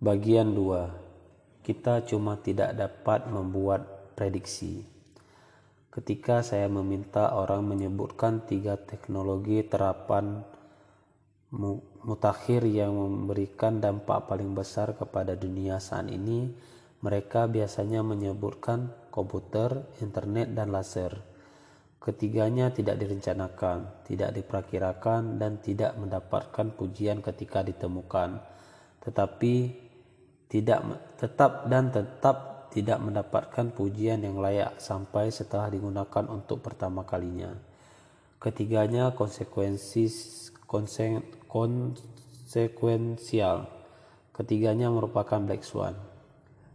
Bagian 2. Kita cuma tidak dapat membuat prediksi. Ketika saya meminta orang menyebutkan tiga teknologi terapan mutakhir yang memberikan dampak paling besar kepada dunia saat ini, mereka biasanya menyebutkan komputer, internet, dan laser. Ketiganya tidak direncanakan, tidak diperkirakan, dan tidak mendapatkan pujian ketika ditemukan, tetapi tidak tetap dan tetap tidak mendapatkan pujian yang layak sampai setelah digunakan untuk pertama kalinya. Ketiganya konsekuensi konsekuensial. Ketiganya merupakan black swan.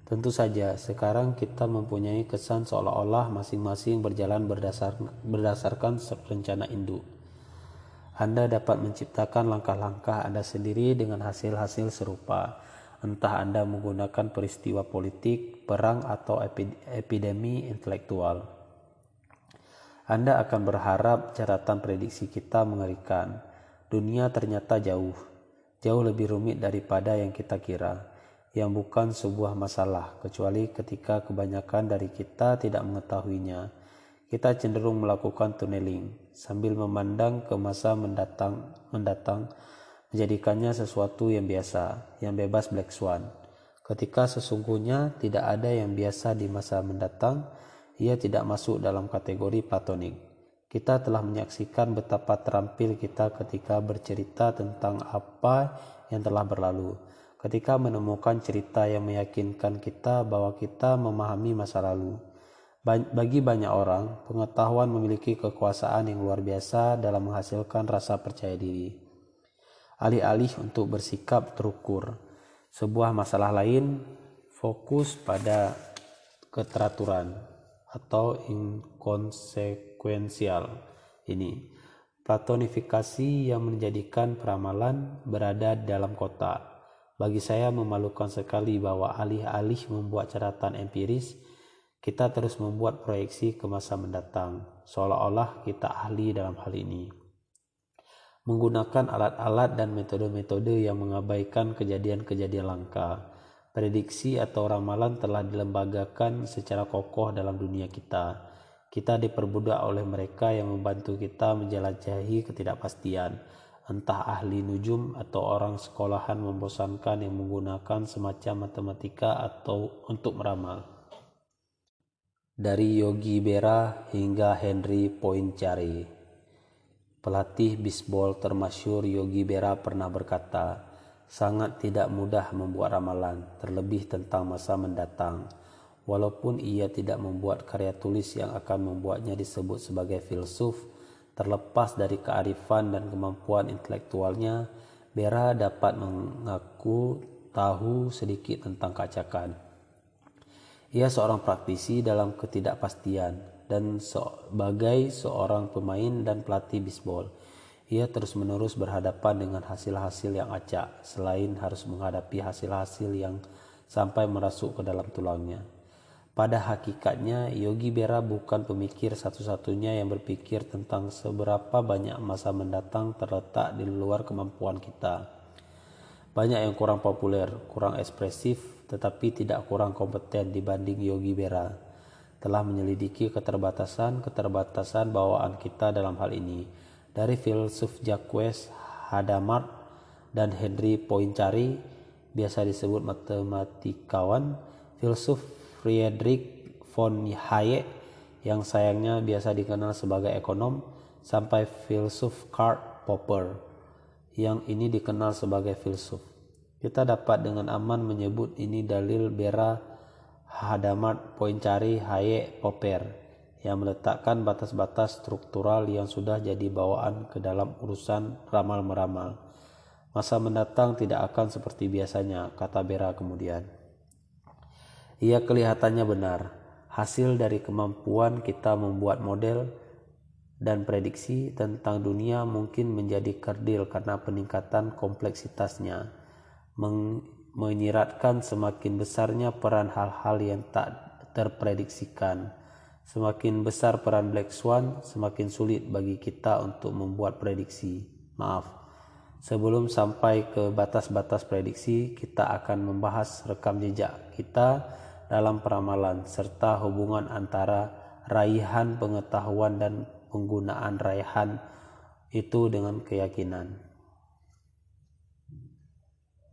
Tentu saja, sekarang kita mempunyai kesan seolah-olah masing-masing berjalan berdasar, berdasarkan rencana induk. Anda dapat menciptakan langkah-langkah Anda sendiri dengan hasil-hasil serupa, entah Anda menggunakan peristiwa politik, perang, atau epidemi intelektual. Anda akan berharap catatan prediksi kita mengerikan. Dunia ternyata jauh, jauh lebih rumit daripada yang kita kira yang bukan sebuah masalah, kecuali ketika kebanyakan dari kita tidak mengetahuinya. Kita cenderung melakukan tunneling sambil memandang ke masa mendatang, mendatang menjadikannya sesuatu yang biasa, yang bebas black swan. Ketika sesungguhnya tidak ada yang biasa di masa mendatang, ia tidak masuk dalam kategori platonik. Kita telah menyaksikan betapa terampil kita ketika bercerita tentang apa yang telah berlalu ketika menemukan cerita yang meyakinkan kita bahwa kita memahami masa lalu. Bagi banyak orang, pengetahuan memiliki kekuasaan yang luar biasa dalam menghasilkan rasa percaya diri. Alih-alih untuk bersikap terukur, sebuah masalah lain fokus pada keteraturan atau inkonsekuensial ini. Platonifikasi yang menjadikan peramalan berada dalam kotak bagi saya memalukan sekali bahwa alih-alih membuat catatan empiris, kita terus membuat proyeksi ke masa mendatang, seolah-olah kita ahli dalam hal ini. Menggunakan alat-alat dan metode-metode yang mengabaikan kejadian-kejadian langka, prediksi atau ramalan telah dilembagakan secara kokoh dalam dunia kita. Kita diperbudak oleh mereka yang membantu kita menjelajahi ketidakpastian entah ahli nujum atau orang sekolahan membosankan yang menggunakan semacam matematika atau untuk meramal. Dari Yogi Berra hingga Henry Poincaré, pelatih bisbol termasyur Yogi Berra pernah berkata, sangat tidak mudah membuat ramalan, terlebih tentang masa mendatang. Walaupun ia tidak membuat karya tulis yang akan membuatnya disebut sebagai filsuf, Terlepas dari kearifan dan kemampuan intelektualnya, Bera dapat mengaku tahu sedikit tentang kacakan. Ia seorang praktisi dalam ketidakpastian dan sebagai seorang pemain dan pelatih bisbol. Ia terus-menerus berhadapan dengan hasil-hasil yang acak selain harus menghadapi hasil-hasil yang sampai merasuk ke dalam tulangnya. Pada hakikatnya, Yogi Berra bukan pemikir satu-satunya yang berpikir tentang seberapa banyak masa mendatang terletak di luar kemampuan kita. Banyak yang kurang populer, kurang ekspresif, tetapi tidak kurang kompeten dibanding Yogi Berra. Telah menyelidiki keterbatasan-keterbatasan bawaan kita dalam hal ini. Dari filsuf Jacques Hadamard dan Henry Poincaré, biasa disebut matematikawan, filsuf Friedrich von Hayek yang sayangnya biasa dikenal sebagai ekonom sampai filsuf Karl Popper yang ini dikenal sebagai filsuf. Kita dapat dengan aman menyebut ini dalil Bera Hadamat Poincari Hayek Popper yang meletakkan batas-batas struktural yang sudah jadi bawaan ke dalam urusan ramal-meramal. Masa mendatang tidak akan seperti biasanya, kata Bera kemudian. Ia kelihatannya benar. Hasil dari kemampuan kita membuat model dan prediksi tentang dunia mungkin menjadi kerdil karena peningkatan kompleksitasnya, menyiratkan semakin besarnya peran hal-hal yang tak terprediksikan. Semakin besar peran Black Swan, semakin sulit bagi kita untuk membuat prediksi. Maaf, Sebelum sampai ke batas-batas prediksi, kita akan membahas rekam jejak kita dalam peramalan serta hubungan antara raihan pengetahuan dan penggunaan raihan itu dengan keyakinan.